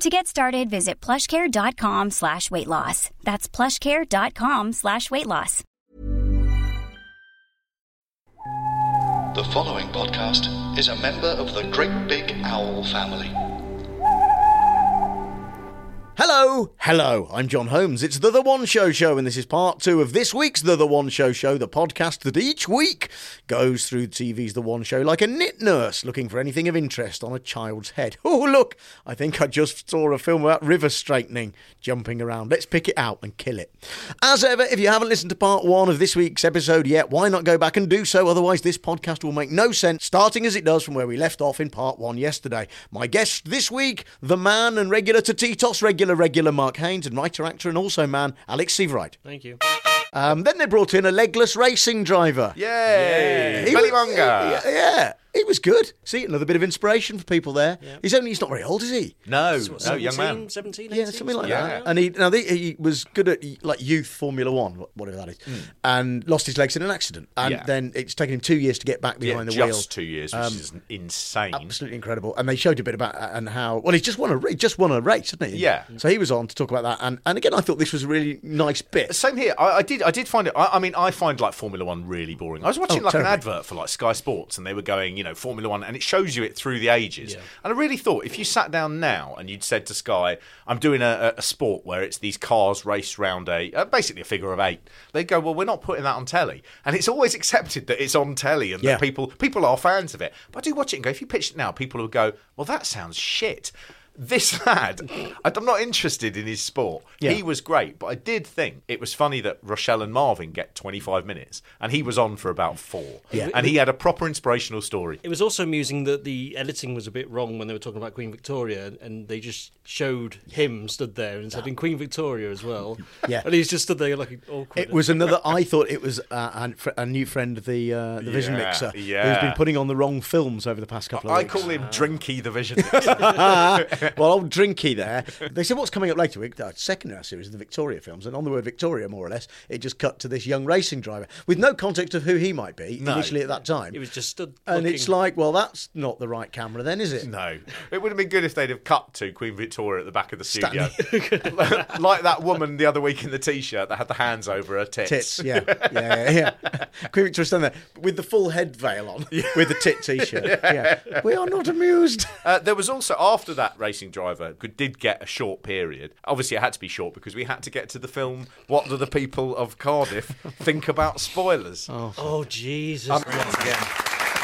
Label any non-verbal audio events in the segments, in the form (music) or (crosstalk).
To get started, visit plushcare.com slash weight loss. That's plushcare.com slash weight loss. The following podcast is a member of the Great Big Owl family. Hello, hello, I'm Jon Holmes. It's the The One Show Show, and this is part two of this week's The The One Show Show, the podcast that each week goes through TV's The One Show like a knit nurse looking for anything of interest on a child's head. (laughs) Oh, look, I think I just saw a film about river straightening jumping around. Let's pick it out and kill it. As ever, if you haven't listened to part one of this week's episode yet, why not go back and do so? Otherwise, this podcast will make no sense, starting as it does from where we left off in part one yesterday. My guest this week, the man and regular to Titos, regular, regular Mark Haynes, and writer, actor, and also man, Alex Seabright. Thank you. Um, then they brought in a legless racing driver. Yay! He Billy was- Yeah, yeah, he was good. See, another bit of inspiration for people there. He's only, he's not very old, is he? No, So what, no, young man. 17, Yeah, something like Yeah. that. And he now he, he was good at like youth Formula One, whatever that is, and lost his legs in an accident. And. Yeah. then it's taken him two years to get back Yeah, behind the just wheel. two years, which Um, is insane. Absolutely incredible. And they showed a bit about and how well he's just won a ra- just won a race, hasn't he? Yeah. So he was on to talk about that. And and again, I thought this was a really nice bit. Same here. I, I did. I did find it. I, I mean, I find like Formula One really boring. I was watching Oh, like terribly. an advert for like Sky Sports, and they were going, you know, Formula One, and it shows you it through the ages. Yeah. And I really thought if you sat down now and you'd said to Sky, "I'm doing a, a- a sport where it's these cars race round a uh, basically a figure of eight, they'd go, "Well, we're not putting that on telly." And it's always (laughs) accepted that it's on telly and Yeah. that people people are fans of it. But I do watch it and go, if you pitched it now, people would go, "Well, that sounds shit." This lad, I'm not interested in his sport. Yeah. He was great, but I did think it was funny that Rochelle and Marvin get 25 minutes, and he was on for about four. Yeah. And he had a proper inspirational story. It was also amusing that the editing was a bit wrong when they were talking about Queen Victoria, and they just showed him stood there and said in Queen Victoria as well. Yeah. and he's just stood there like awkward. It was another. I thought it was uh, an- a new friend of the uh, the Vision Yeah, Mixer, who's been putting on the wrong films over the past couple of years. I weeks. call him Drinky the Vision. (laughs) (laughs) (laughs) (laughs) well, old Drinky there. They said, "What's coming up later?" week? Uh, second in our series, of the Victoria films, and on the word Victoria, more or less, it just cut to this young racing driver with no context of who he might be No. initially at that time. He was just stood. and looking. it's like, well, that's not the right camera, then, is it? no. It would have been good if they'd have cut to Queen Victoria at the back of the studio. (laughs) Like that woman the other week in the t shirt that had the hands over her tits. Tits, yeah, yeah, yeah. yeah. (laughs) Queen Victoria standing there with the full head veil on, with the tit t-shirt. Yeah. we are not amused. Uh, there was also after that racing driver could, did get a short period. Obviously, it had to be short because we had to get to the film. What do the people of Cardiff (laughs) think about spoilers? Oh, oh Jesus!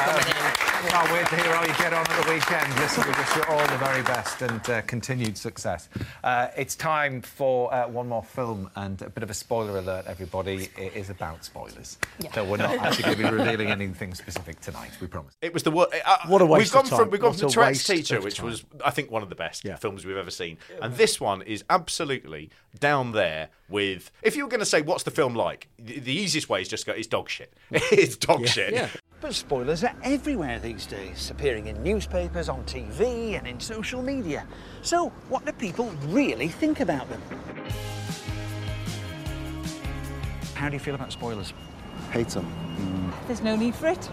Once again. Uh, can't wait to hear how you get on at the weekend. Listen, we wish you all the very best and uh, continued success. Uh, it's time for uh, one more film and a bit of a spoiler alert, everybody. It is about spoilers. So we're not actually going to be revealing anything specific tonight, we promise. It was the wor- uh, What a waste We've gone of time. from we've gone What from a Tourette's Teacher, which time. was I think one of the best Yeah. films we've ever seen, and this one is absolutely down there with. If you were going to say what's the film like, the, the easiest way is just go. It's dog shit. (laughs) it's dog shit. Yeah. But spoilers are everywhere these days, appearing in newspapers, on TV, and in social media. So, what do people really think about them? How do you feel about spoilers? Hate them. There's no need for it.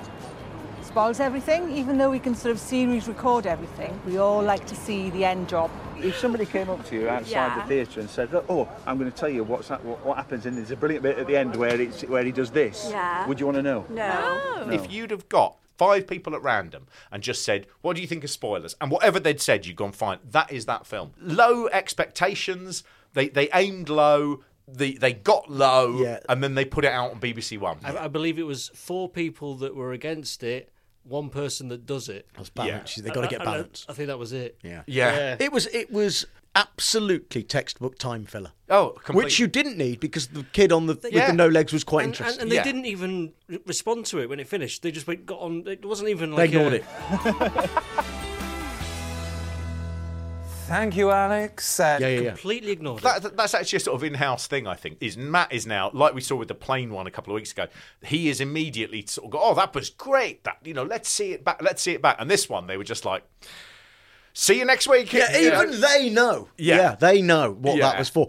Spoils everything, even though we can sort of series record everything. We all like to see the end job. If somebody came up to you outside Yeah. the theatre and said, "Oh, I'm going to tell you what's that, what, what happens," and there's a brilliant bit at the end where it's where he does this, Yeah. would you want to know? No. If you'd have got five people at random and just said, "What do you think of spoilers?" and whatever they'd said, you'd gone fine. That is that film. Low expectations. They they aimed low. the they got low, Yeah. and then they put it out on BBC One. I, I believe it was four people that were against it, one person that does it. That's balance. They've got to get And I- balance. I think that was it. Yeah. Yeah. It was it was absolutely textbook time filler. Oh, completely. Which you didn't need because the kid on the with Yeah. the no legs was quite And, and, interesting. and they Yeah. didn't even respond to it when it finished. They just went, got on. It wasn't even they like ignored a, it. (laughs) Thank you, Alex. Uh, Yeah, yeah, yeah. Completely ignored it. That, that's actually a sort of in-house thing, I think. Is Matt is now like we saw with the plane one a couple of weeks ago. He is immediately sort of go, "Oh, that was great! That you know, let's see it back. Let's see it back." And this one, they were just like, "See you next week." Yeah, You know? even they know. Yeah. they know what that was for.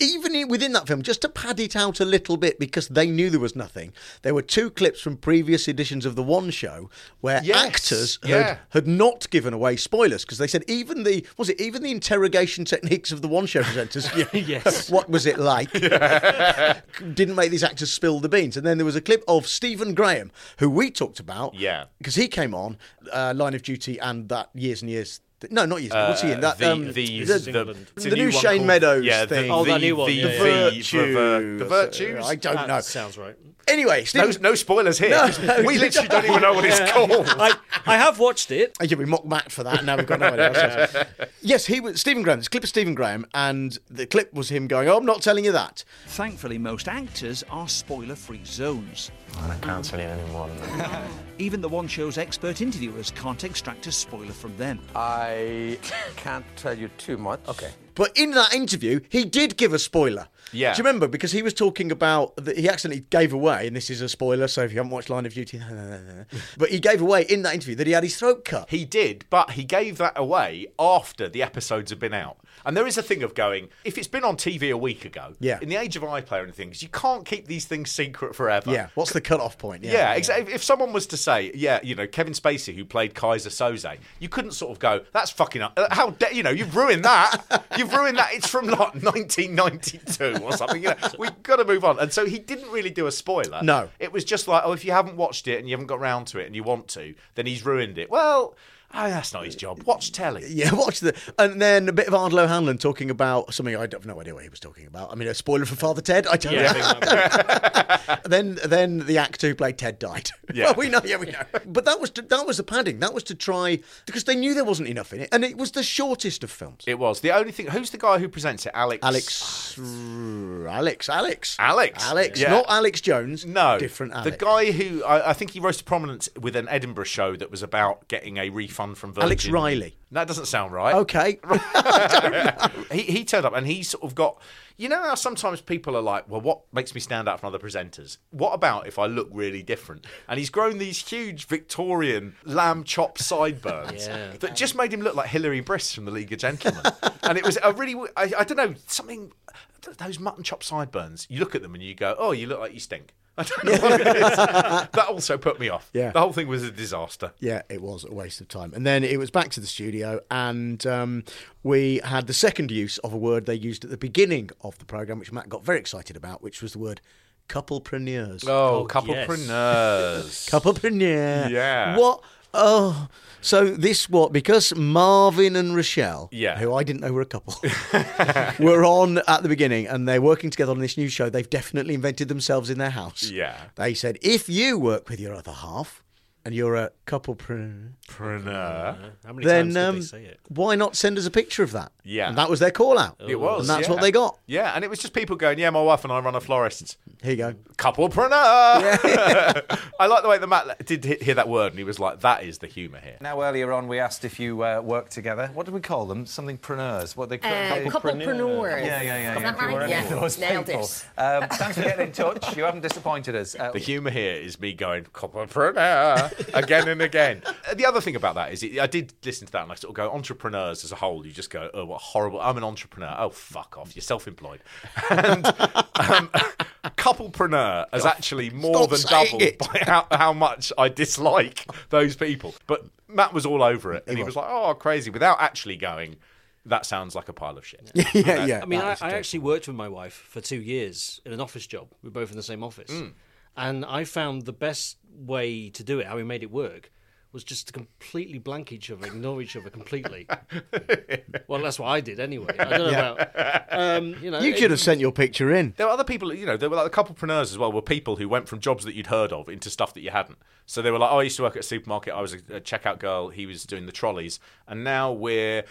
Even within that film, just to pad it out a little bit because they knew there was nothing. There were two clips from previous editions of the One Show where Yes, actors yeah. had, had not given away spoilers because they said even the was it even the interrogation techniques of the One Show presenters. (laughs) Yes. (laughs) what was it like? (laughs) Didn't make these actors spill the beans. And then there was a clip of Stephen Graham, who we talked about. Yeah. because he came on uh, Line of Duty and that years and years. No, not years. what's he in? Uh, That the, um, the, the, This is the, England. it's a the new one Shane called- Meadows yeah, the, thing. Oh, the, that new one, the, yeah. the, Virtues. the, the virtues. I don't That know. sounds right. Anyway, No, Stephen, no spoilers here. No, (laughs) we literally don't. don't even know what it's (laughs) called. I, I have watched it. Yeah, we mocked Matt for that. Now we've got no idea. (laughs) Yes, he was Stephen Graham. This clip of Stephen Graham, and the clip was him going, "Oh, I'm not telling you that." Thankfully, most actors are spoiler free zones. I can't tell you any more than that. (laughs) Even the One Show's expert interviewers can't extract a spoiler from them. I can't tell you too much. Okay. But in that interview, he did give a spoiler. Yeah. Do you remember? Because he was talking about that he accidentally gave away, and this is a spoiler, so if you haven't watched Line of Duty, (laughs) but he gave away in that interview that he had his throat cut. He did, but he gave that away after the episodes had been out. And there is a thing of going, if it's been on TV a week ago, Yeah. in the age of iPlayer and things, you can't keep these things secret forever. Yeah. What's the cut-off point? Yeah, exactly. If someone was to say, yeah, you know, Kevin Spacey, who played Keyser Söze, you couldn't sort of go, that's fucking up. uh, How, da- you know, you've ruined that. (laughs) you've ruined that. It's from like (laughs) 1992 or something. You know, (laughs) we've got to move on. And so he didn't really do a spoiler. No. It was just like, oh, if you haven't watched it and you haven't got round to it and you want to, then he's ruined it. Well, oh, that's not his job. Watch telly. (laughs) Yeah, watch the and then a bit of Ardal O'Hanlon talking about something I have no idea what he was talking about. I mean, a spoiler for Father Ted. I don't Yeah, know. I think (laughs) then then the actor who played Ted died. Yeah. (laughs) well, we know, yeah, we know. But that was to, that was the padding. That was to try because they knew there wasn't enough in it, and it was the shortest of films. It was. The only thing, who's the guy who presents it? Alex. Alex, Alex, Alex, Alex. Alex, Yeah. not Alex Jones. No, different The guy who I, I think he rose to prominence with an Edinburgh show that was about getting a refund from Virgin. Alex Riley. That doesn't sound right. Okay, (laughs) (laughs) he he turned up and he sort of got. You know how sometimes people are like, well, what makes me stand out from other presenters? What about if I look really different? And he's grown these huge Victorian lamb chop (laughs) sideburns Yeah. that just made him look like Hilary Briss from the League of Gentlemen. and it was a really, I, I don't know, something, those mutton chop sideburns, you look at them and you go, oh, you look like you stink. (laughs) I don't know what it is. (laughs) That also put me off. Yeah. The whole thing was a disaster. Yeah, it was a waste of time. And then it was back to the studio, and um, we had the second use of a word they used at the beginning of the program, which Matt got very excited about, which was the word couplepreneurs. Oh, Oh, couplepreneurs. (laughs) Couplepreneur. Yeah. What? Oh, so this what? Because Marvin and Rochelle, Yeah. who I didn't know were a couple, (laughs) were on at the beginning, and they're working together on this new show. They've definitely invented themselves in their house. Yeah. They said if you work with your other half and you're a couplepreneur, Preneur. How many then times did um, they say it? why not send us a picture of that? Yeah. and that was their call out. It was. and that's yeah. what they got. Yeah, and it was just people going, yeah, my wife and I run a florist's. Here you go. Couplepreneur. (laughs) I like the way that Matt did he- hear that word and he was like, that is the humour here. Now, earlier on, we asked if you uh, work together. What do we call them? Something preneurs. What they call Uh, couplepreneurs. Yeah, yeah, yeah. Is yeah. that If you were right? any of Yeah. those Nailed people. it. Um, thanks for getting in touch. You haven't disappointed us. Uh, The humour here is me going, couplepreneur, (laughs) again and again. Uh, The other thing about that is, it, I did listen to that and I sort of go, entrepreneurs as a whole, you just go, oh, what horrible. I'm an entrepreneur. Oh, fuck off. You're self employed. (laughs) And um, (laughs) couplepreneur has actually more Stop than saying doubled it. by how, how much I dislike those people. But Matt was all over it. And he was like, oh, crazy, without actually going, that sounds like a pile of shit. yeah, yeah. I mean, I, I actually worked with my wife for two years in an office job. We were both in the same office. Mm. And I found the best way to do it, how we made it work, was just to completely blank each other, ignore each other completely. (laughs) well, that's what I did anyway. I don't know Yeah. about um, you know. You it- could have sent your picture in. There were other people, you know, there were like the couplepreneurs as well, were people who went from jobs that you'd heard of into stuff that you hadn't. So they were like, oh, I used to work at a supermarket, I was a, a checkout girl, he was doing the trolleys, and now we're a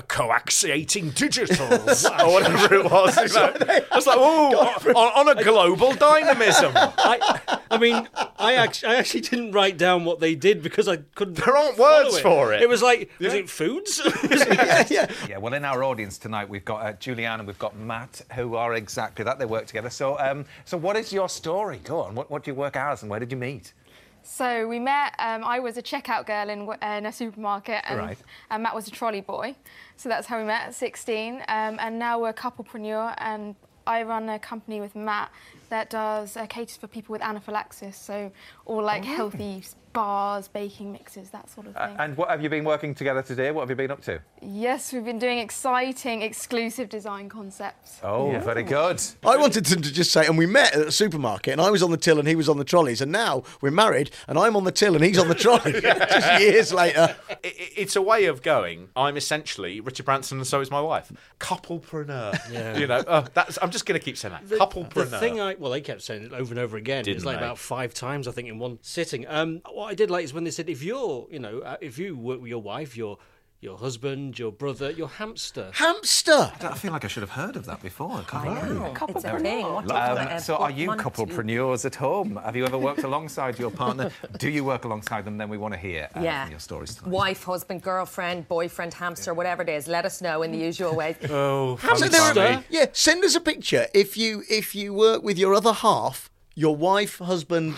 coaxiating digitals, (laughs) or whatever it was. you know. (laughs) I was like, oh, on, on a global (laughs) dynamism. I, I mean, I actually, I actually didn't write down what they did because I couldn't. There aren't words for it. It was like, was it foods? yeah, yeah. Yeah, well, in our audience tonight, we've got uh, Julianne and we've got Matt, who are exactly that. They work together. So, um, so what is your story? Go on. What, what do you work as and where did you meet? So we met. Um, I was a checkout girl in, in a supermarket, and, Right. and Matt was a trolley boy. So that's how we met at 16. Um, and now we're a couplepreneur, and I run a company with Matt that does uh, caters for people with anaphylaxis. So all like Oh. healthy bars, baking mixes, that sort of Uh, thing. and what have you been working together today? What have you been up to? yes, we've been doing exciting, exclusive design concepts. Oh, very good. I wanted to, to just say, and we met at the supermarket, and I was on the till and he was on the trolleys, and now we're married, and I'm on the till and he's on the trolley. (laughs) just years later. I- I- it's a way of going. I'm essentially Richard Branson, and so is my wife. Couplepreneur. Yeah. You know, uh, that's. I'm just going to keep saying that. The, Couplepreneur. the thing I well, they kept saying it over and over again. Didn't it's like they? about five times, I think, in one sitting. Um, what I did like is when they said, if you're, you know, uh, if you work with your wife, your your husband, your brother, your hamster. Hamster. I feel like I should have heard of that before. I can't I know. It's a thing. What do Um, so, are you month do couplepreneurs at home? Have you ever worked alongside your partner? Do you work alongside them? Then we want to hear uh, Yeah. your stories tonight. Wife, husband, girlfriend, boyfriend, hamster, whatever it is. Let us know in the usual way. Oh, So yeah, send us a picture if you if you work with your other half. Your wife, husband,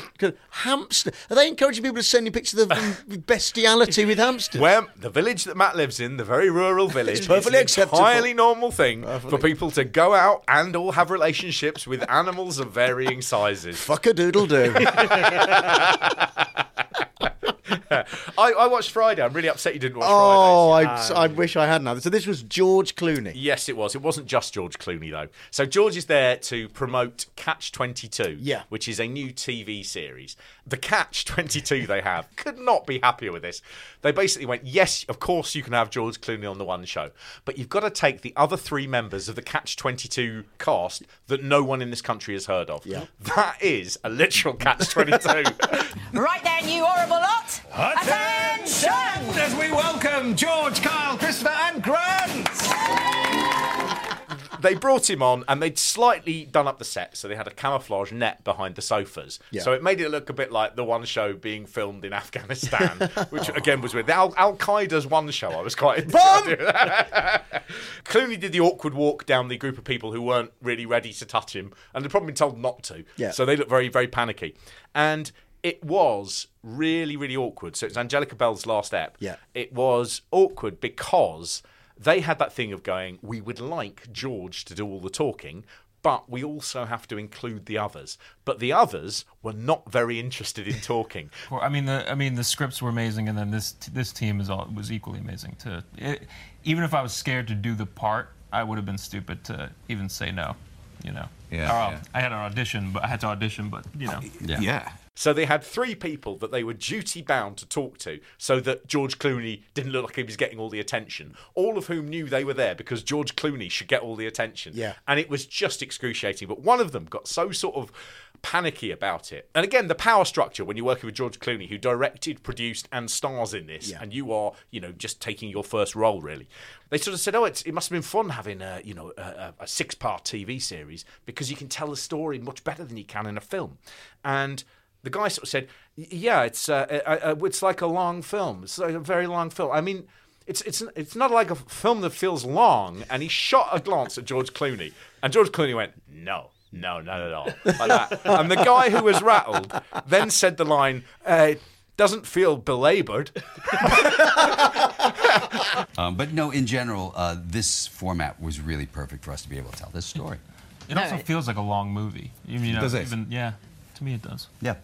hamster. Are they encouraging people to send you pictures of (laughs) bestiality with hamsters? Where the village that Matt lives in, the very rural (laughs) village, It's perfectly it's an acceptable. entirely normal thing for people to go out and all have relationships with animals of varying sizes. Fuck a doodle do. (laughs) (laughs) I, I watched Friday. I'm really upset you didn't watch oh, Friday. I, um, I wish I hadn't. So this was George Clooney. Yes, it was. It wasn't just George Clooney though. So George is there to promote Catch Twenty Two, Yeah. which is a new TV series. The Catch Twenty Two (laughs) they have could not be happier with this. They basically went, yes, of course you can have George Clooney on the one show, but you've got to take the other three members of the Catch Twenty Two cast that no one in this country has heard of. Yeah. that is a literal (laughs) Catch Twenty Two. Right then, you horrible lot. Attention! As we welcome George, Kyle, Christopher, and Grant. they brought him on and they'd slightly done up the set, so they had a camouflage net behind the sofas. Yeah. So it made it look a bit like the one show being filmed in (laughs) Afghanistan, (laughs) which again was weird. The Al Qaeda's one show, I was quite. (laughs) Clooney did the awkward walk down the group of people who weren't really ready to touch him, and they'd probably been told not to. Yeah. So they looked very, very panicky. And it was really, really awkward. So it's Angelica Bell's last ep. Yeah. It was awkward because they had that thing of going, we would like George to do all the talking, but we also have to include the others. But the others were not very interested in talking. (laughs) Well, I mean, the I mean the scripts were amazing, and then this this team is all was equally amazing. To it, even if I was scared to do the part, I would have been stupid to even say no. You know. Yeah, Or, um, yeah. I had an audition, but I had to audition, but you know. Yeah. So they had three people that they were duty bound to talk to so that George Clooney didn't look like he was getting all the attention. All of whom knew they were there because George Clooney should get all the attention. Yeah. And it was just excruciating. But one of them got so sort of panicky about it. And again, the power structure when you're working with George Clooney, who directed, produced, and stars in this, Yeah. and you are, you know, just taking your first role, really. They sort of said, "Oh, it's, it must have been fun having a, you know, a, a, a six-part TV series because you can tell the story much better than you can in a film." And the guy sort of said, "Yeah, it's uh, uh, uh, it's like a long film. It's like a very long film. I mean." It's, it's, it's not like a film that feels long. And he shot a glance at George Clooney. And George Clooney went, No, no, not at all. Like that. And the guy who was rattled then said the line, uh, It doesn't feel belabored. (laughs) Um, but no, in general, uh, this format was really perfect for us to be able to tell this story. It also feels like a long movie. You know, Does it? even yeah, to me it does. Yeah.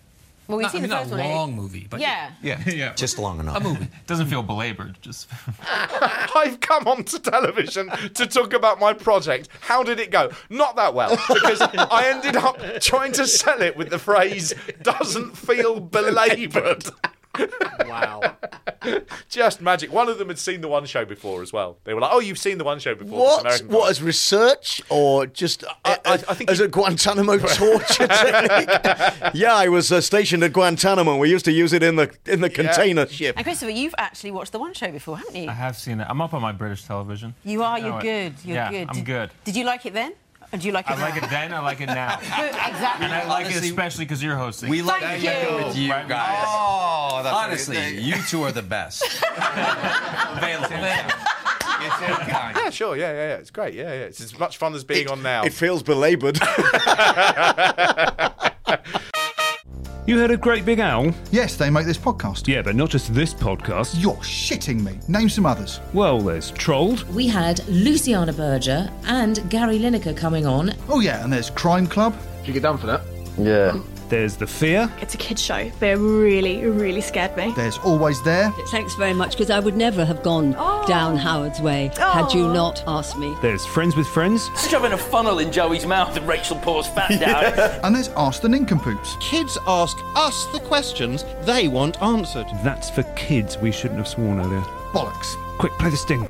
Well, we've Not- seen I mean, the not first one. a long movie, but yeah. (laughs) Yeah, yeah, Just long enough. A movie doesn't feel belabored. Just (laughs) I've come onto television to talk about my project. How did it go? Not that well, because I ended up trying to sell it with the phrase, doesn't feel belabored. Wow. (laughs) Just magic. One of them had seen the one show before as well. They were like, "Oh, you've seen the one show before." this What? American What as research or just I, think as a Guantanamo (laughs) torture technique? (laughs) yeah, I was uh, stationed at Guantanamo. We used to use it in the in the container ship. And Christopher, you've actually watched the One Show before, haven't you? I have seen it. I'm up on my British television. You are. You're know it. good. You're yeah, good. I'm Did- good. Did you like it then? Or do you like it I now? like it then. I like it now. (laughs) exactly. And I like it especially because you're hosting. We like Thank it you. with you Right, guys. Oh, that's Honestly, you two are the best. (laughs) Available. Yeah, sure. Yeah, yeah, yeah. It's great. Yeah, yeah. It's as much fun as being on now. It feels belaboured. (laughs) You heard of Great Big Owl? Yes, they make this podcast. Yeah, but not just this podcast. You're shitting me. Name some others. Well, there's Trolled. We had Luciana Berger and Gary Lineker coming on. Oh yeah, and there's Crime Club. Did you get done for that? Yeah. There's The Fear. It's a kids' show, but it really, really scared me. There's Always There. Thanks very much, because I would never have gone oh. down Howard's way had you oh. not asked me. There's Friends with Friends. Shoving a funnel in Joey's mouth and Rachel pours fat down. (laughs) and there's Ask the Nincompoops. Kids ask us the questions they want answered. That's for kids. We shouldn't have sworn earlier. Bollocks. Quick, play the sting.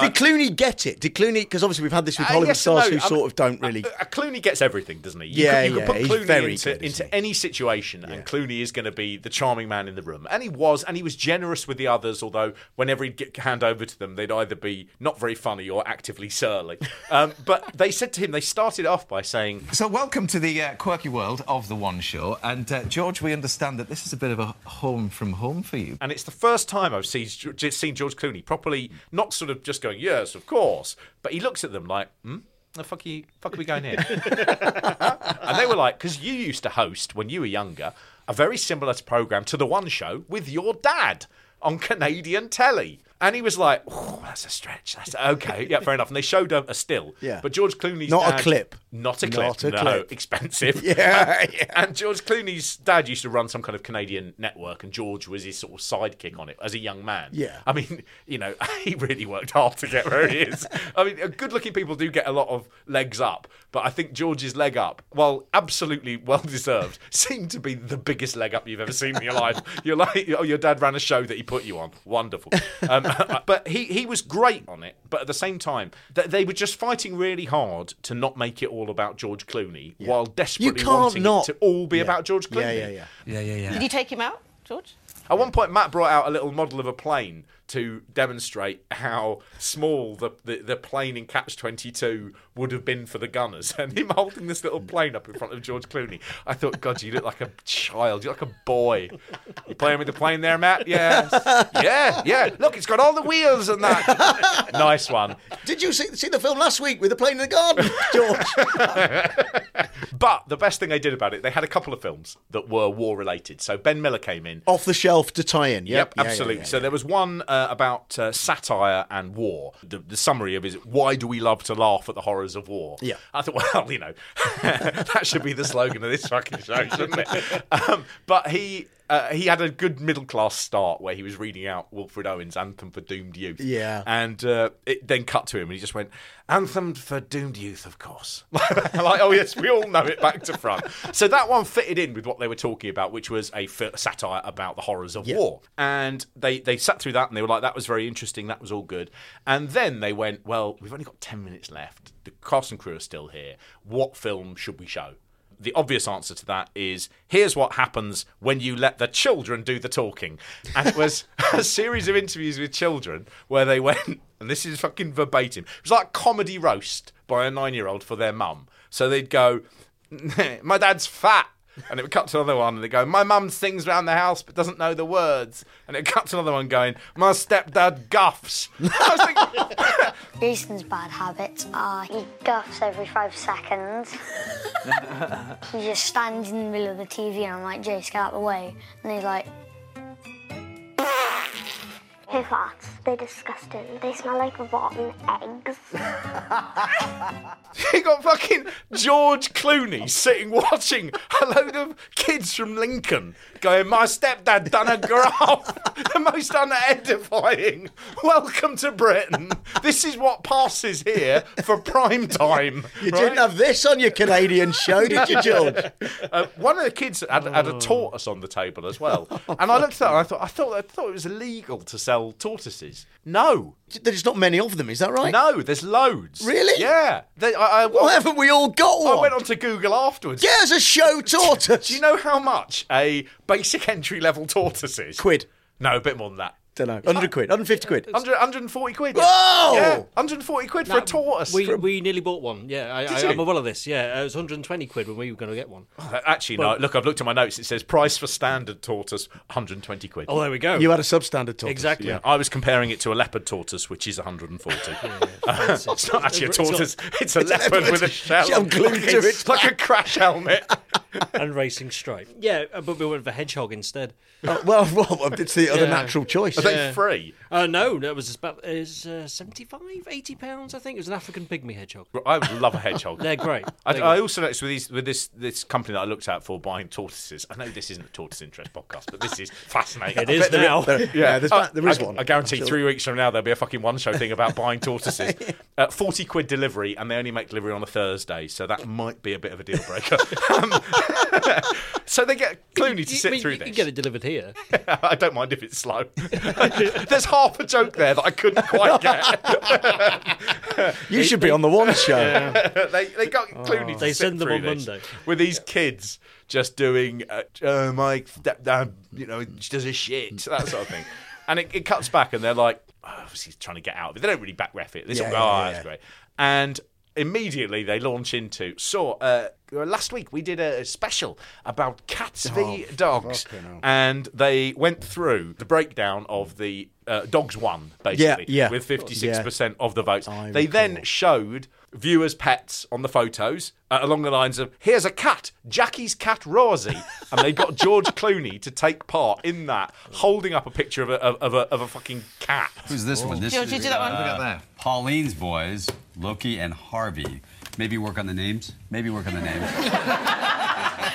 Did Clooney get it? Did Clooney? Because obviously we've had this with Uh, Hollywood yes stars no. who I sort mean, of don't really. Uh, Clooney gets everything, doesn't he? You Yeah, could, you yeah, could put he's Clooney very into, good, into any situation, and Clooney is going to be the charming man in the room. And he was, and he was generous with the others. Although whenever he'd get hand over to them, they'd either be not very funny or actively surly. Um, (laughs) but they said to him, they started off by saying, So, welcome to the uh, quirky world of the One Show. And, uh, George, we understand that this is a bit of a home from home for you. And it's the first time I've seen, seen George Clooney properly, not sort of just going, yes, of course, but he looks at them like, hmm? The fuck are, you, fuck are we going here? (laughs) and they were like, because you used to host when you were younger a very similar program to the One Show with your dad on Canadian telly. And he was like, oh, that's a stretch. That's okay. Yeah, fair enough. And they showed a, a still. Yeah. But George Clooney's Not a clip. Not a clip. Not a no, clip. (laughs) expensive. (laughs) Um, yeah, And George Clooney's dad used to run some kind of Canadian network, and George was his sort of sidekick on it as a young man. Yeah. I mean, (laughs) you know, he really worked hard to get where he is. I mean, uh, good looking people do get a lot of legs up, but I think George's leg up, while absolutely well deserved, seemed to be the biggest leg up you've ever seen in your life. You're like, oh, your dad ran a show that he put you on. Wonderful. Um, uh, but he, he was great on it, but at the same time, they were just fighting really hard to not make it all about George Clooney while desperately can't wanting not- it to all be Yeah. about George Clooney. Yeah, yeah, yeah. Yeah, yeah, Did you take him out, George? At one point, Matt brought out a little model of a plane to demonstrate how small the, the, the plane in Catch 22 would have been for the gunners. (laughs) And him holding this little plane up in front of George Clooney. I thought, God, you look like a child. You look like a boy. You playing with the plane there, Matt? Yes. Yeah, yeah. Look, it's got all the wheels and that. (laughs) nice one. Did you see, see the film last week with the plane in the garden, (laughs) George? But the best thing they did about it, they had a couple of films that were war related. So Ben Miller came in. Off the shelf to tie in. Yep, Yep, Yeah, yeah, absolutely. yeah, so there was one uh, about uh, satire and war. The, the summary of it is why do we love to laugh at the horrors of war? Yeah. I thought, (laughs) well, you know, (laughs) that should be the slogan of this fucking show, shouldn't it? Um, but he. Uh, he had a good middle class start where he was reading out Wilfred Owen's Anthem for Doomed Youth. Yeah. And uh, it then cut to him and he just went, Anthem for Doomed Youth, of course. (laughs) like, oh, yes, we all know it back to front. So that one fitted in with what they were talking about, which was a f- satire about the horrors of Yeah. war. And they, they sat through that and they were like, that was very interesting, that was all good. And then they went, well, we've only got 10 minutes left. The cast and crew are still here. What film should we show? The obvious answer to that is here's what happens when you let the children do the talking. And it was (laughs) a series of interviews with children where they went, (laughs) and this is fucking verbatim. It was like comedy roast by a nine year old for their mum. So they'd go, (laughs) My dad's fat. And it would cut to another one, and they go, "My mum sings around the house but doesn't know the words." And it cut to another one going, "My stepdad guffs." (laughs) Jason's (laughs) bad habits are he guffs every five seconds. (laughs) he just stands in the middle of the TV and I'm like, Jace, get out of the way. And he's like, His farts, they're disgusting. They smell like rotten eggs. (laughs) you got fucking George Clooney sitting watching a load of kids from Lincoln going, My stepdad done a graph. (laughs) the most unedifying. Welcome to Britain. This is what passes here for prime time. (laughs) You didn't have this on your Canadian show, did you, George? Uh, one of the kids had, had a tortoise on the table as well, and I looked at that and I thought, I thought, I thought it was illegal to sell tortoises. No, There's not many of them, is that right? no, there's loads. Really? Yeah. They, I, I, Why haven't we all got one? I went on to Google afterwards. Yeah, us a show (laughs) tortoise. Do you know how much a basic entry level tortoise is? Quid. No, a bit more than that. Don't know. 100 quid. 150 quid. 100, 140 quid. Whoa! Yeah, 140 quid for a tortoise. We, we nearly bought one. Yeah, I, Did I, you? I'm aware of this. Yeah, it was 120 quid when we were going to get one. Uh, Actually, Well- no. Look, I've looked at my notes. It says price for standard tortoise, 120 quid. Oh, there we go. You had a substandard tortoise. Exactly. Yeah, I was comparing it to a leopard tortoise, which is 140. (laughs) (laughs) fancy. it's not actually a It's got- tortoise; it's a leopard leopard with a shell. shell glued to it's its like a crash helmet. (laughs) and racing stripe. Yeah, uh, but we went for hedgehog instead. Oh, well, well, it's the other Yeah. natural choice. Are they Yeah. free? Uh, no, that was about is uh, 75, 80 pounds. I think it was an African pygmy hedgehog. I love a hedgehog. (laughs) They're great. I, They're I great. also noticed with these with this this company that I looked at for buying tortoises. I know this isn't a tortoise interest podcast, but this is (laughs) fascinating. It is now. yeah, there's, Uh, there is I, one. I guarantee Sure. three weeks from now there'll be a fucking one show thing about buying tortoises. (laughs) uh, Forty quid delivery, and they only make delivery on a Thursday, so that might be a bit of a deal breaker. Um, so they get Clooney to sit I mean, through you this. can get it delivered here. I don't mind if it's slow. (laughs) There's half a joke there that I couldn't quite get. (laughs) You should be on the one show. (laughs) they they got Clooney to They sit send them on this Monday. with these kids just doing uh, uh, my stepdad, you know, does a shit that sort of thing, and it, it cuts back and they're like, oh, obviously he's trying to get out of it. They don't really back ref it. They sort of Yeah, go, oh, yeah. that's great, and immediately they launch into. So uh, last week we did a special about cats v Oh, dogs. and they went through the breakdown of the uh, dogs won basically yeah. with 56% of the votes I they then showed viewers pets on the photos uh, along the lines of here's a cat jackie's cat rosie (laughs) and they got george clooney to take part in that holding up a picture of a, of, of a, of a fucking cat Who's this one? This George, is you do that one. uh, Look at that. Pauline's boys, Loki and Harvey. Maybe work on the names. Maybe work on the names. (laughs)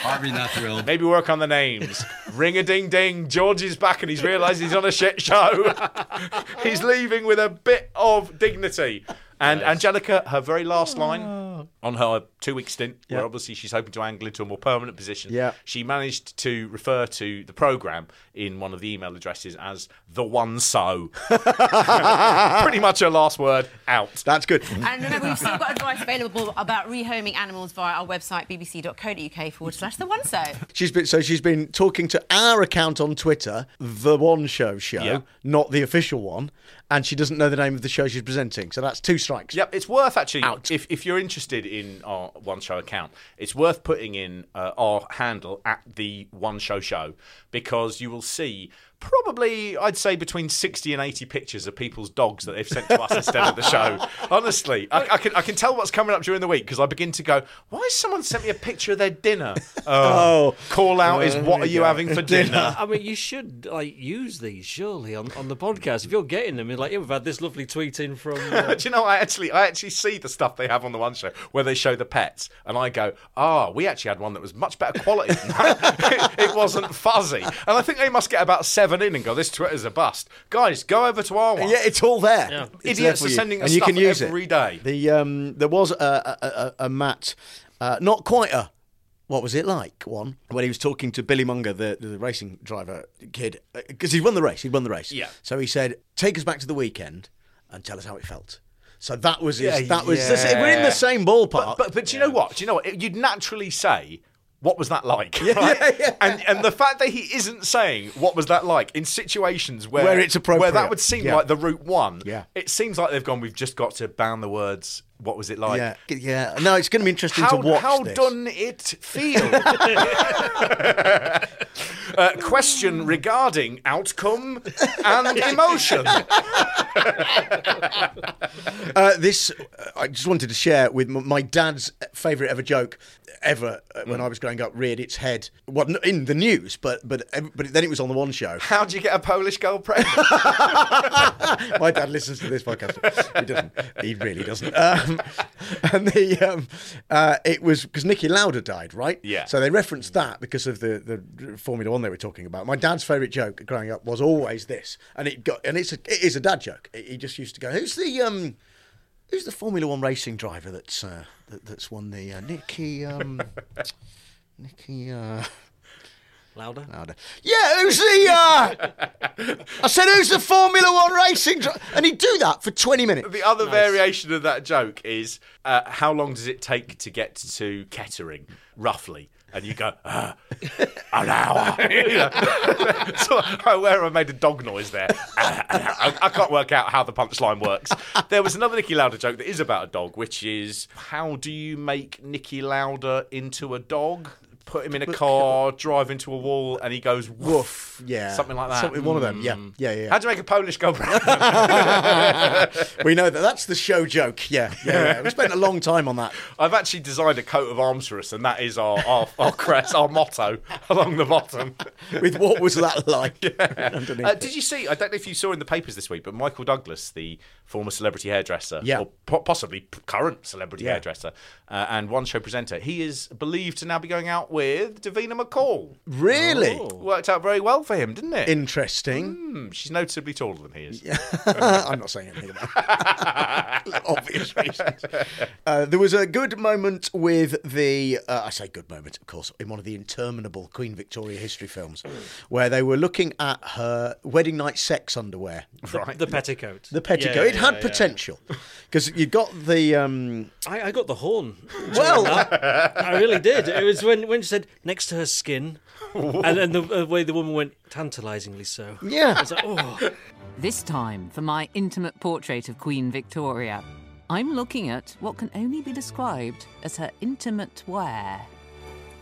Harvey not thrilled. Maybe work on the names. (laughs) Ring a ding ding. George is back and he's realised he's on a shit show. (laughs) he's leaving with a bit of dignity. And Angelica, her very last line oh. On her two week stint, where obviously she's hoping to angle into a more permanent position, Yeah. she managed to refer to the programme in one of the email addresses as the one so. (laughs) Pretty much her last word out. That's good. And remember, we've still got advice available about rehoming animals via our website, bbc.co.uk forward slash the one so. She's been so she's been talking to our account on Twitter, the One Show Show, Yeah. not the official one, and she doesn't know the name of the show she's presenting. So that's two strikes. Yep, it's worth actually. Out. If, if you're interested in our One Show account, it's worth putting in uh, our handle at the One Show Show because you will see probably, I'd say, between 60 and 80 pictures of people's dogs that they've sent to us instead of the show. (laughs) Honestly, I, I, can, I can tell what's coming up during the week because I begin to go, why has someone sent me a picture of their dinner? (laughs) Oh. call out is, what are you go. having for dinner? I mean, you should like use these surely on, on the podcast if you're getting them. You're like, yeah, we've had this lovely tweet in from. (laughs) Uh, Do you know? I actually, I actually see the stuff they have on the one show where they show the pets, and I go, "Ah, we actually had one that was much better quality. Than that. it, it wasn't fuzzy." And I think they must get about seven in and go, "This Twitter's a bust." Guys, go over to our one. Yeah, it's all there. Yeah. It's Idiots there are you. sending us and you stuff can use every it. day. The um, there was a a, a, a Matt, uh, not quite a. What was it like? One when he was talking to Billy Monger, the the racing driver kid, because he won the race. He'd won the race. Yeah. So he said, "Take us back to the weekend and tell us how it felt." So that was his. Yeah, that was. yeah. We're in the same ballpark. But, but, but do you know what? Do you know what? You'd naturally say, what was that like? Yeah, (laughs) right? yeah, yeah. And and the fact that he isn't saying what was that like in situations where Where it's where that would seem like the route one. Yeah. It seems like they've gone. We've just got to ban the words. What was it like? yeah, yeah. No, it's going to be interesting How, to watch how this. done it feel? (laughs) (laughs) uh, question regarding outcome and (laughs) emotion. Uh, this, uh, I just wanted to share with my dad's favourite ever joke ever uh, when I was growing up. Reared its head, well, in the news, but but but then it was on the one show. How do you get a Polish girl pregnant? my dad listens to this podcast. He doesn't. He really doesn't. Um, (laughs) and the um, uh, it was because Niki Lauda died, right? Yeah. So they referenced that because of the the Formula One they were talking about. My dad's favourite joke growing up was always this, and it got and it's a, it is a dad joke. He just used to go, "Who's the um." Who's the Formula One racing driver that's uh, that, that's won the uh, Niki um, (laughs) Niki uh, Louder. Louder. Yeah, who's the? Uh... I said, who's the Formula One racing driver? And he'd do that for twenty minutes. The other variation of that joke is uh, how long does it take to get to Kettering, roughly? And you go, ah, an hour. You (laughs) know? so I- where I made a dog noise there. I, I can't work out how the punchline works. There was another Niki Lauda joke that is about a dog, which is how do you make Niki Lauda into a dog? Put him in a car, drive into a wall, and he goes woof. Yeah, Something like that. Something, one of them. Yeah, Mm. yeah, yeah. How do you make a Polish go pregnant? (laughs) we know that that's the show joke. Yeah, yeah, yeah. We spent a long time on that. I've actually designed a coat of arms for us, and that is our our, our crest, our motto along the bottom. With what was that like? (laughs) underneath Uh, did you see? I don't know if you saw in the papers this week, but Michael Douglas, the former celebrity hairdresser, Yeah. or po- possibly current celebrity Yeah. hairdresser, uh, and one show presenter, he is believed to now be going out with Davina McCall. Really? Worked out very well for him, didn't it? Interesting. Hmm, she's noticeably taller than he is. (laughs) I'm not saying anything about it. (laughs) obvious reasons. Uh, there was a good moment with the, uh, I say good moment, of course, in one of the interminable Queen Victoria history films, where they were looking at her wedding night sex underwear. The, the petticoat. The petticoat. Yeah, it had yeah, yeah. potential because you got the. Um, I, I got the horn. Well- I really did. It was when when she said next to her skin, (laughs) and then the uh, way the woman went tantalisingly so. Yeah. I was like, oh. This time, for my intimate portrait of Queen Victoria, I'm looking at what can only be described as her intimate wear.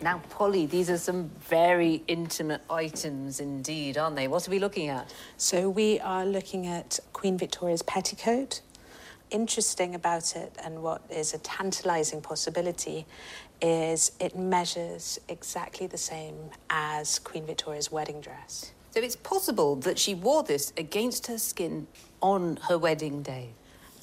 Now, Polly, these are some very intimate items indeed, aren't they? What are we looking at? So we are looking at Queen Victoria's petticoat. Interesting about it, and what is a tantalising possibility, is it measures exactly the same as Queen Victoria's wedding dress. So it's possible that she wore this against her skin on her wedding day.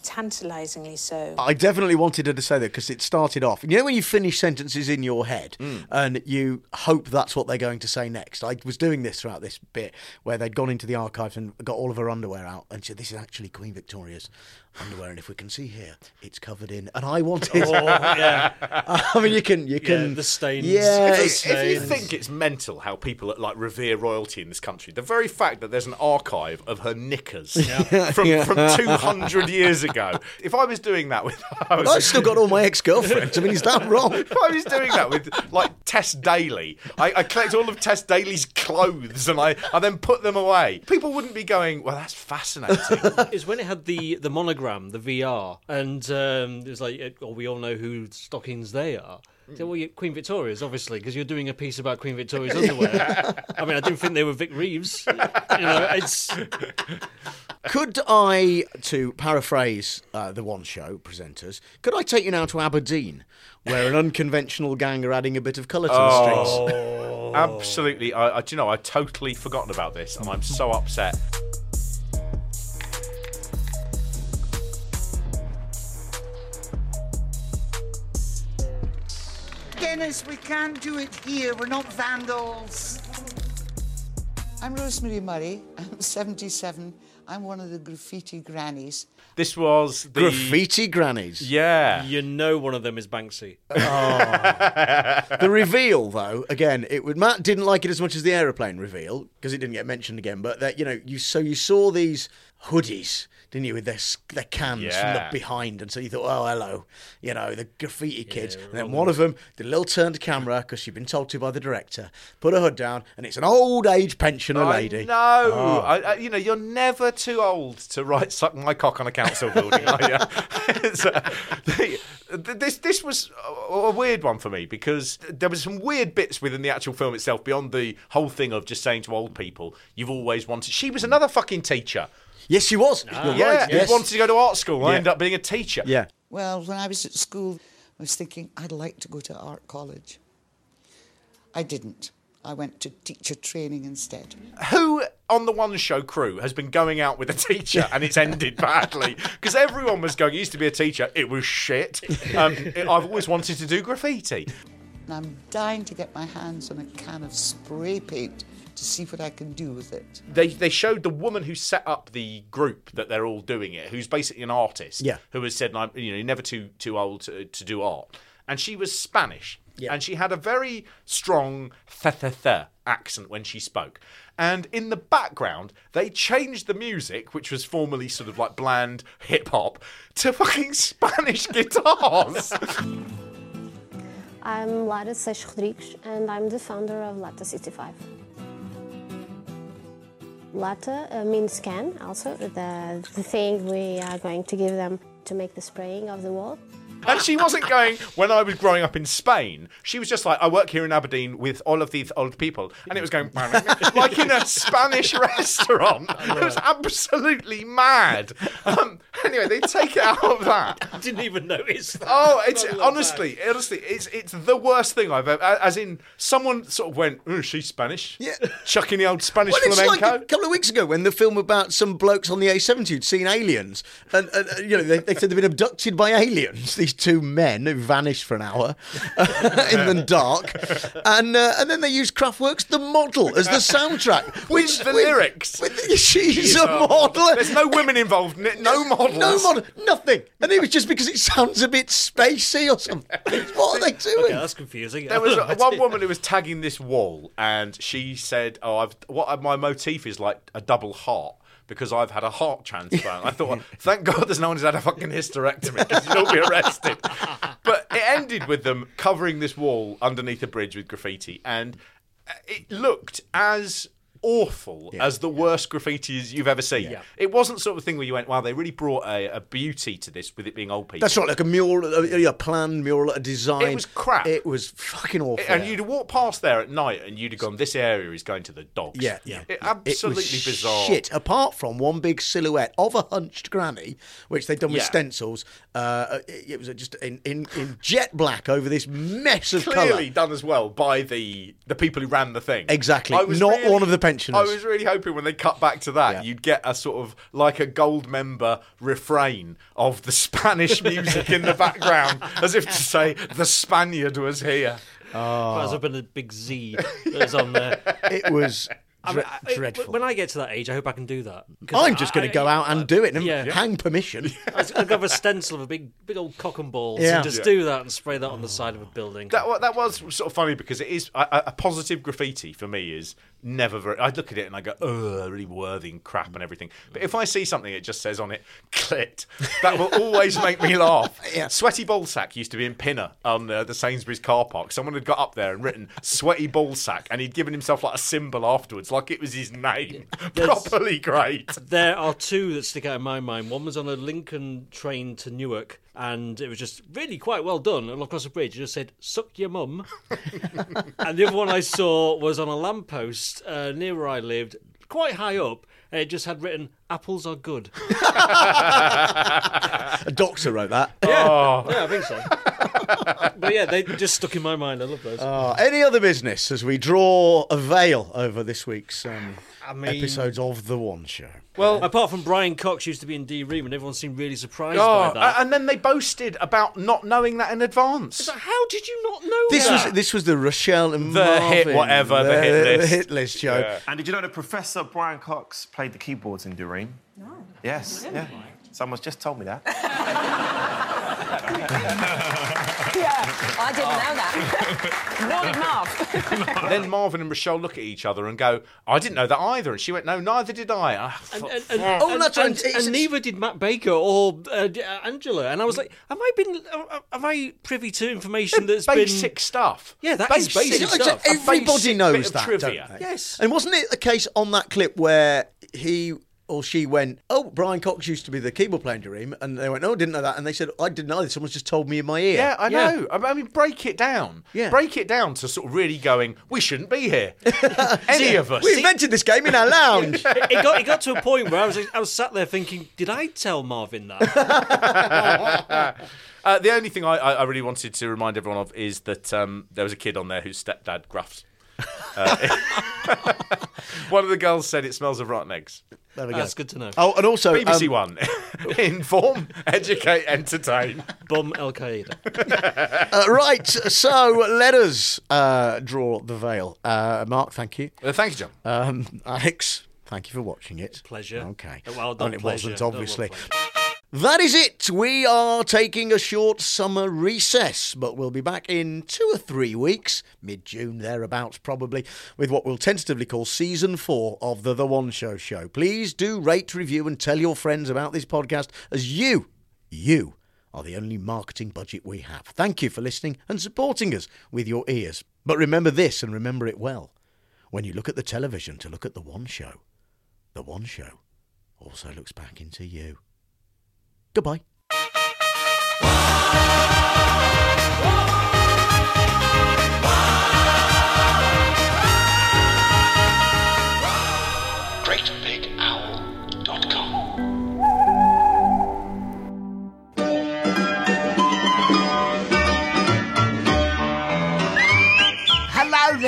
Tantalisingly so. I definitely wanted her to say that because it started off. You know when you finish sentences in your head Mm. and you hope that's what they're going to say next. I was doing this throughout this bit where they'd gone into the archives and got all of her underwear out and said, "This is actually Queen Victoria's underwear, and if we can see here, it's covered in." And I wanted. (laughs) Oh, yeah. (laughs) I mean, you can, you can. the stains. Yeah, if, you, if you think it's mental how people like revere royalty in this country, the very fact that there's an archive of her knickers (laughs) from, Yeah. from 200 years ago. If I was doing that with, I was, I've still got all my ex-girlfriends. I mean, is that wrong? if I was doing that with like Tess Daly, I, I collect all of Tess Daly's clothes and I, I then put them away. People wouldn't be going, "Well, that's fascinating." is when it had the the monogram, the VR, and um, it was like, oh, we all know who stockings they are. So, well, you, Queen Victoria's, obviously, because you're doing a piece about Queen Victoria's (laughs) underwear. I mean, I didn't think they were Vic Reeves. (laughs) You know, it's (laughs) Could I, to paraphrase uh, the One Show presenters, could I take you now to Aberdeen, where an unconventional gang are adding a bit of colour to the streets? Oh, absolutely. I, I, do you know, I totally forgotten about this, and I'm so upset. Dennis, we can't do it here. We're not vandals. I'm Rosemary Murray. I'm (laughs) 77. I'm one of the graffiti grannies. This was the Graffiti grannies. Yeah. you know one of them is Banksy. (laughs) Oh. the reveal, though, again, it would Matt didn't like it as much as the aeroplane reveal because it didn't get mentioned again. But that you know, you so you saw these hoodies, didn't you, with their their cans from the behind, and so you thought, oh, hello, you know, the graffiti kids. and then one of them did a little turn to camera because she'd been told to by the director, put her hood down, and it's an old age pensioner lady. No, Oh. I, I, you know, you're never too old to write "suck my cock" on a council building, are you? (laughs) Uh, the- this this was a, a weird one for me because there was some weird bits within the actual film itself beyond the whole thing of just saying to old people, "You've always wanted." She was another fucking teacher. Yes, she was. You're yeah, right. Yes. wanted to go to art school. I Yeah. ended up being a teacher. Yeah. Well, when I was at school, I was thinking I'd like to go to art college. I didn't. I went to teacher training instead. Who on the one show crew has been going out with a teacher and it's ended (laughs) badly? Because everyone was going, used to be a teacher, it was shit. Um, it- I've always wanted to do graffiti. And I'm dying to get my hands on a can of spray paint to see what I can do with it. They, they showed the woman who set up the group that they're all doing it, who's basically an artist, Yeah. who has said, I'm, you know, never too too old to, to do art. And she was Spanish. Yeah. And she had a very strong th th th accent when she spoke. And in the background, they changed the music, which was formerly sort of like bland hip hop, to fucking (laughs) Spanish guitars. I'm Lara Seixo Rodrigues and I'm the founder of Lata 65. Lata uh, means can also, the, the thing we are going to give them to make the spraying of the wall. And she wasn't going, when I was growing up in Spain, she was just like, I work here in Aberdeen with all of these old people. And it was going, like in a Spanish (laughs) restaurant. It was absolutely mad. Um, anyway, they take it out of that. (laughs) I didn't even notice that. Oh, it's Not a lot honestly, honestly, it's it's the worst thing I've ever. As in, someone sort of went, "Oh, she's Spanish." Yeah. chucking the old Spanish Well, it's flamenco. like a couple of weeks ago when the film about some blokes on the A70 who'd seen aliens, and, and uh, you know they, they said they'd been abducted by aliens. These two men who vanished for an hour (laughs) in the dark, and uh, and then they used Kraftwerk's "The Model" as the soundtrack (laughs) with the lyrics. with- she's She's a a- model. There's no women involved. n- No models. No model, nothing. And it was just because it sounds a bit spacey or something. (laughs) What are they doing? Okay, that's confusing. There was one woman who was tagging this wall, and she said, "Oh, I've what my motif is like a double heart." Because I've had a heart transplant. I thought, thank God there's no one who's had a fucking hysterectomy because you'd all be arrested. But it ended with them covering this wall underneath a bridge with graffiti, and it looked as awful as the worst graffitis you've ever seen. Yeah. It wasn't sort of thing where you went, wow, they really brought a, a beauty to this with it being old people. That's right, like a mural, a, a planned mural, a design. It was crap. It was fucking awful. And you'd walk past there at night and you'd have gone, this area is going to the dogs. Yeah, yeah. It, absolutely was bizarre. Shit. Apart from one big silhouette of a hunched granny, which they'd done with Yeah. stencils, uh, it, it was just in, in, in jet black over this mess of Clearly colour. done as well by the the people who ran the thing. Exactly. I was Not really- one of the pensioners. I was really hoping when they cut back to that, you'd get a sort of like a gold member refrain of the Spanish (laughs) music in the background, as if to say the Spaniard was here. Ah. Might as well have been a big Z that was on there. (laughs) It was I mean, I- dreadful. When I get to that age, I hope I can do that. I'm just going to go out and do it and Yeah. hang permission. I was going to have a stencil of a big, big old cock and balls Yeah. and just Yeah. do that and spray that on the side of a building. That that was sort of funny because it is a, a- a positive graffiti for me is never very. I'd look at it and I go, ugh, really worthy and crap and everything. But if I see something it just says on it, clit, that will always make me laugh. (laughs) Sweaty ballsack used to be in Pinner on uh, the Sainsbury's car park. Someone had got up there and written sweaty ballsack, and he'd given himself like a symbol afterwards, like it was his name. (laughs) Properly great. There are two that stick out in my mind. One was on a Lincoln train to Newark, and it was just really quite well done. And across the bridge, it just said "suck your mum." (laughs) and the other one I saw was on a lamppost uh, near where I lived, quite high up. And it just had written "apples are good." (laughs) A doctor wrote that. Yeah, yeah, I think so. but yeah, they just stuck in my mind. I love those. Uh, any other business as we draw a veil over this week's um, mean- episodes of The One Show? Well, apart from Brian Cox used to be in D Ream, and everyone seemed really surprised Oh, by that. a- and then they boasted about not knowing that in advance. How did you not know This that? was this was the Rochelle and The hit Marvin, whatever, the hit list. hit list show. And did you know that Professor Brian Cox played the keyboards in D Ream? No. Yes. Yeah. Someone's just told me that. (laughs) yeah, I didn't know that. Nor did Marv. then Marvin and Rochelle look at each other and go, I didn't know that either. And she went, No, neither did I. Ah, And, fuck. and, and, Oh, and, that's and, and neither did Matt Baker or uh, uh, Angela. And I was like, "Have I been? uh, Have I privy to information that's basic been stuff. Yeah, that is Basic basic stuff. stuff. Everybody basic knows that. trivia. don't they? Yes. And wasn't it the case on that clip where he or she went, "Oh, Brian Cox used to be the keyboard player in D Ream," and they went, "Oh, I didn't know that," and they said, "I didn't know this. Someone's just told me in my ear." Yeah, I know. I I mean, break it down. Yeah. Break it down to sort of really going, we shouldn't be here. (laughs) Any of us. We invented this game in our lounge. it, (laughs) it got it got to a point where I was I was sat there thinking, did I tell Marvin that? (laughs) Uh, the only thing I, I I really wanted to remind everyone of is that um, there was a kid on there whose stepdad gruffs. Uh, (laughs) one of the girls said it smells of rotten eggs. There we go. That's good to know. Oh, and also BBC um, One. (laughs) Inform, educate, entertain. Bomb Al Qaeda. (laughs) uh, right, so let us uh, draw the veil. Uh, Mark, thank you. Uh, thank you, Jon. Um, Alex, thank you for watching it. Pleasure. Okay. Well, done, Well, it pleasure. wasn't, Not obviously. That is it. We are taking a short summer recess, but we'll be back in two or three weeks, mid June thereabouts probably, with what we'll tentatively call season four of the The One Show Show. Please do rate, review, and tell your friends about this podcast as you, you are the only marketing budget we have. Thank you for listening and supporting us with your ears. But remember this and remember it well. When you look at the television to look at The One Show, The One Show also looks back into you. Goodbye.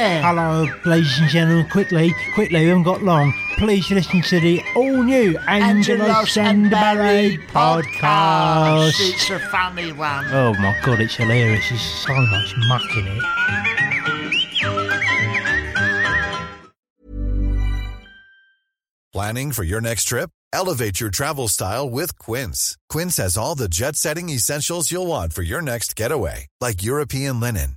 There. Hello, ladies and gentlemen. Quickly, quickly, we haven't got long. Please listen to the all new Angelo Angelos Sandabarry and podcast. It's a funny one. Oh my god, it's hilarious. There's so much muck in it. Planning for your next trip? Elevate your travel style with Quince. Quince has all the jet setting essentials you'll want for your next getaway, like European linen,